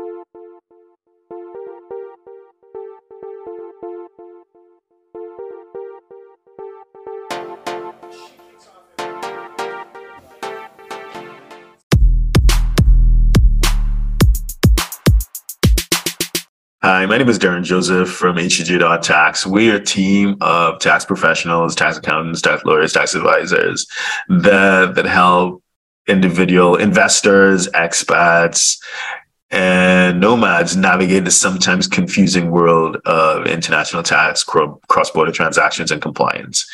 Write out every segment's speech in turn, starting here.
Hi, my name is Derren Joseph from HTJ.tax. We're a team of tax professionals, tax accountants, tax lawyers, tax advisors that, that help individual investors, expats, and nomads navigate the sometimes confusing world of international tax, cross-border transactions, and compliance.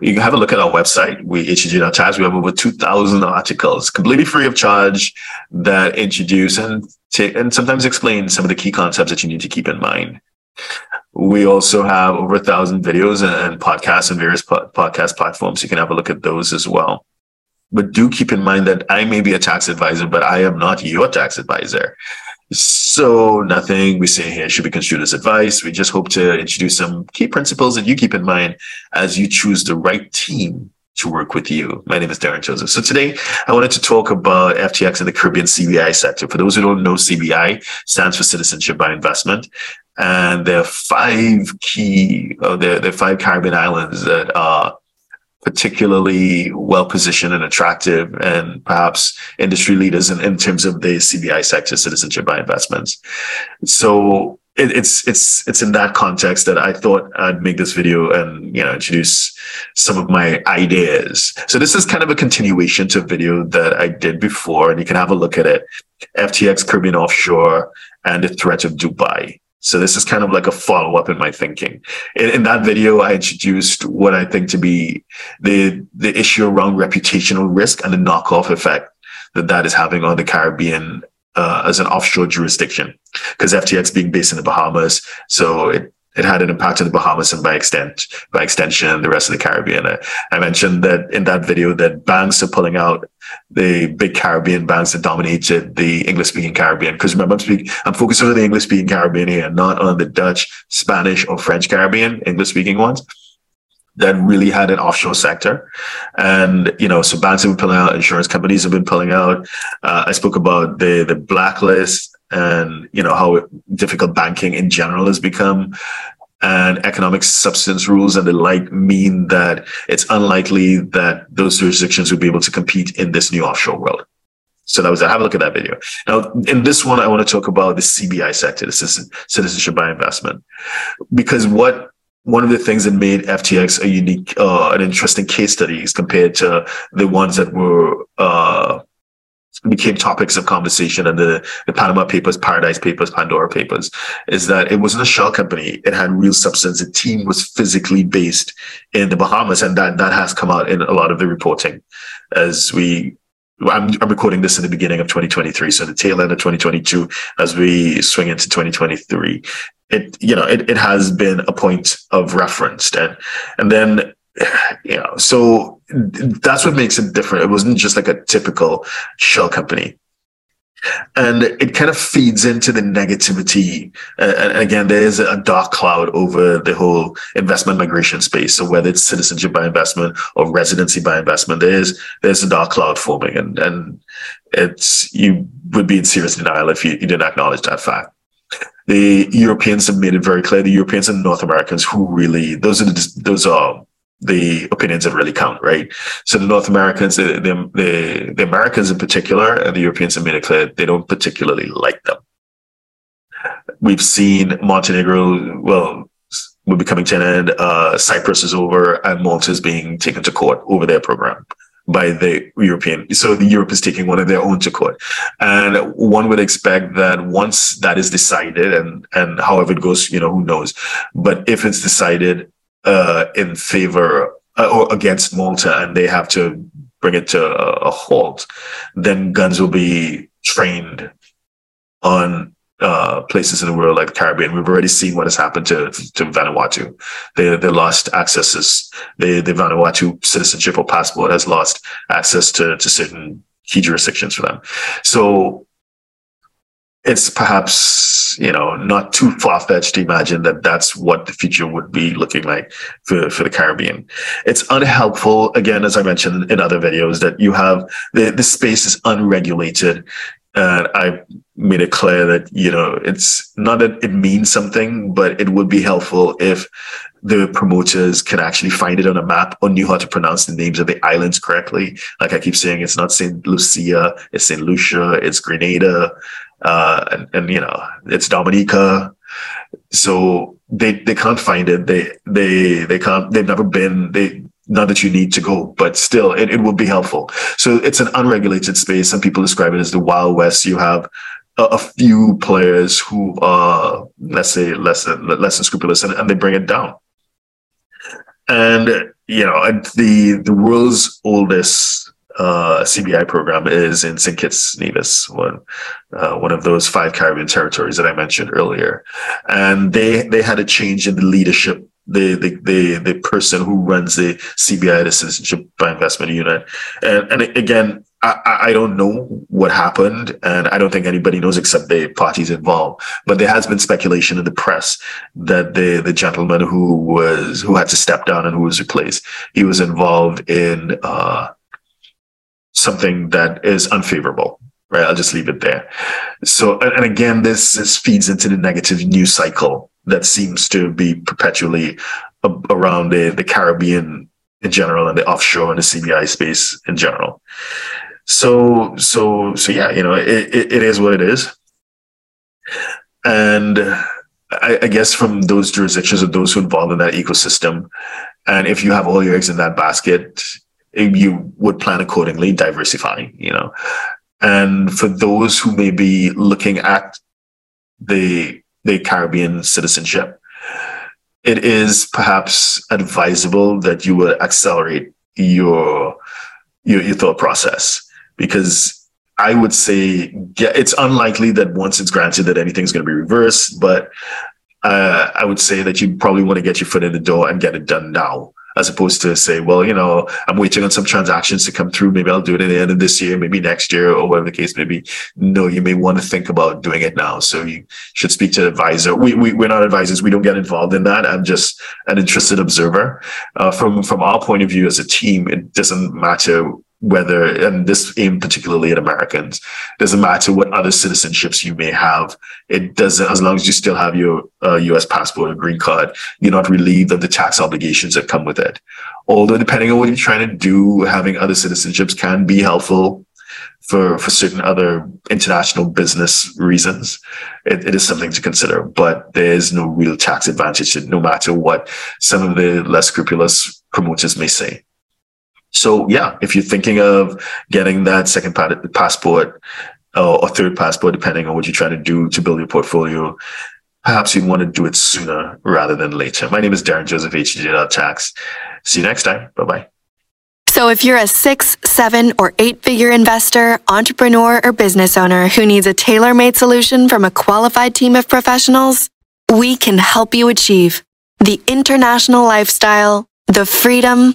You can have a look at our website, we HTJ.tax. We have over 2,000 articles completely free of charge that introduce and to, and sometimes explain some of the key concepts that you need to keep in mind. We also have over a thousand videos and podcasts and various po- podcast platforms. You can have a look at those as well. But do keep in mind that I may be a tax advisor, but I am not your tax advisor. So nothing we say here should be construed as advice. We just hope to introduce some key principles that you keep in mind as you choose the right team to work with you. My name is Derren Joseph. So today I wanted to talk about FTX and the Caribbean CBI sector. For those who don't know, CBI stands for Citizenship by Investment. And there are five key, uh, there, there are five Caribbean islands that are particularly well positioned and attractive and perhaps industry leaders in, in terms of the CBI sector, citizenship by investments. So it, it's it's it's in that context that I thought I'd make this video and you know introduce some of my ideas. So this is kind of a continuation to a video that I did before, and you can have a look at it. FTX Caribbean Offshore and the threat of Dubai. So this is kind of like a follow up in my thinking. In, in, that video, I introduced what I think to be the the issue around reputational risk and the knockoff effect that that is having on the Caribbean uh, as an offshore jurisdiction because FTX being based in the Bahamas, so it it had an impact on the Bahamas and by extent by extension the rest of the Caribbean. I, I mentioned that in that video that banks are pulling out the big Caribbean banks that dominated the English speaking Caribbean. Because remember, I'm speaking, I'm focusing on the English speaking Caribbean here, not on the Dutch, Spanish, or French Caribbean English speaking ones that really had an offshore sector. And, you know, so banks have been pulling out, insurance companies have been pulling out. Uh, I spoke about the, the blacklist and, you know, how difficult banking in general has become. And economic substance rules and the like mean that it's unlikely that those jurisdictions would be able to compete in this new offshore world. So that was that. Have a look at that video. Now, in this one, I want to talk about the CBI sector, the citizenship by investment, because what one of the things that made FTX a unique, uh, an interesting case study is compared to the ones that were, uh, became topics of conversation and the, the Panama Papers, Paradise Papers, Pandora Papers, is that it wasn't a shell company. It had real substance. The team was physically based in the Bahamas, and that that has come out in a lot of the reporting as we I'm, I'm, recording this in the beginning of 2023, so the tail end of 2022, as we swing into 2023 it you know it, it has been a point of reference and and then you know so that's what makes it different. It wasn't just like a typical shell company. And it kind of feeds into the negativity. Uh, and again there is a dark cloud over the whole investment migration space. So whether it's citizenship by investment or residency by investment there's there's a dark cloud forming. And and it's you would be in serious denial if you, you didn't acknowledge that fact. The Europeans have made it very clear. The Europeans and North Americans who really those are the, those are the opinions that really count, right? So the North Americans, the, the, the Americans in particular, and the Europeans have made it clear they don't particularly like them. We've seen Montenegro, well, we're becoming to an end. Uh, Cyprus is over, and Malta is being taken to court over their program by the European. So the Europe is taking one of their own to court. And one would expect that once that is decided and, and however it goes, you know, who knows. But if it's decided uh, in favor uh, or against Malta and they have to bring it to a, a halt, then guns will be trained on uh, places in the world like the Caribbean. We've already seen what has happened to, to Vanuatu. They, they lost accesses. They, the Vanuatu citizenship or passport has lost access to, to certain key jurisdictions for them. So it's perhaps, you know, not too far fetched to imagine that that's what the future would be looking like for, for the Caribbean. It's unhelpful, again, as I mentioned in other videos, that you have the, the space is unregulated and I made it clear that you know it's not that it means something, but it would be helpful if the promoters can actually find it on a map or knew how to pronounce the names of the islands correctly. Like I keep saying, it's not Saint Lucia, it's Saint Lucia, it's Grenada, uh, and, and you know it's Dominica. So they they can't find it. They they they can't. They've never been. They not that you need to go, but still, it, it will be helpful. So it's an unregulated space. Some people describe it as the Wild West. You have a, a few players who are, let's say, less less than scrupulous, and, and they bring it down. And you know, the the world's oldest uh, CBI program is in St. Kitts Nevis, one uh, one of those five Caribbean territories that I mentioned earlier, and they they had a change in the leadership the the the, the person who runs the CBI, the Citizenship by Investment Unit, and and again, I, I don't know what happened, and I don't think anybody knows except the parties involved. But there has been speculation in the press that the the gentleman who was who had to step down and who was replaced, he was involved in uh, something that is unfavorable right? I'll just leave it there. So, and again, this, this feeds into the negative news cycle that seems to be perpetually around the, the Caribbean in general and the offshore and the CBI space in general. So, so, so yeah, you know, it, it, it is what it is. And I, I guess from those jurisdictions or those who are involved in that ecosystem, and if you have all your eggs in that basket, you would plan accordingly, diversify, you know. And for those who may be looking at the the Caribbean citizenship, it is perhaps advisable that you will accelerate your, your, your thought process because I would say it's unlikely that once it's granted that anything's going to be reversed, but uh, I would say that you probably want to get your foot in the door and get it done now as opposed to say, well, you know, I'm waiting on some transactions to come through. Maybe I'll do it at the end of this year, maybe next year, or whatever the case may be. No, you may want to think about doing it now. So you should speak to an advisor. We, we, we're not advisors. We don't get involved in that. I'm just an interested observer. Uh, from, from our point of view as a team, it doesn't matter whether, and this aimed particularly at Americans, doesn't matter what other citizenships you may have. It doesn't, as long as you still have your uh, US passport or green card, you're not relieved of the tax obligations that come with it. Although, depending on what you're trying to do, having other citizenships can be helpful for, for certain other international business reasons. It, it is something to consider, but there's no real tax advantage no matter what some of the less scrupulous promoters may say. So yeah, if you're thinking of getting that second passport uh, or third passport, depending on what you're trying to do to build your portfolio, perhaps you want to do it sooner rather than later. My name is Derren Joseph, HTJ Tax. See you next time. Bye bye. So if you're a six, seven, or eight figure investor, entrepreneur, or business owner who needs a tailor made solution from a qualified team of professionals, we can help you achieve the international lifestyle, the freedom,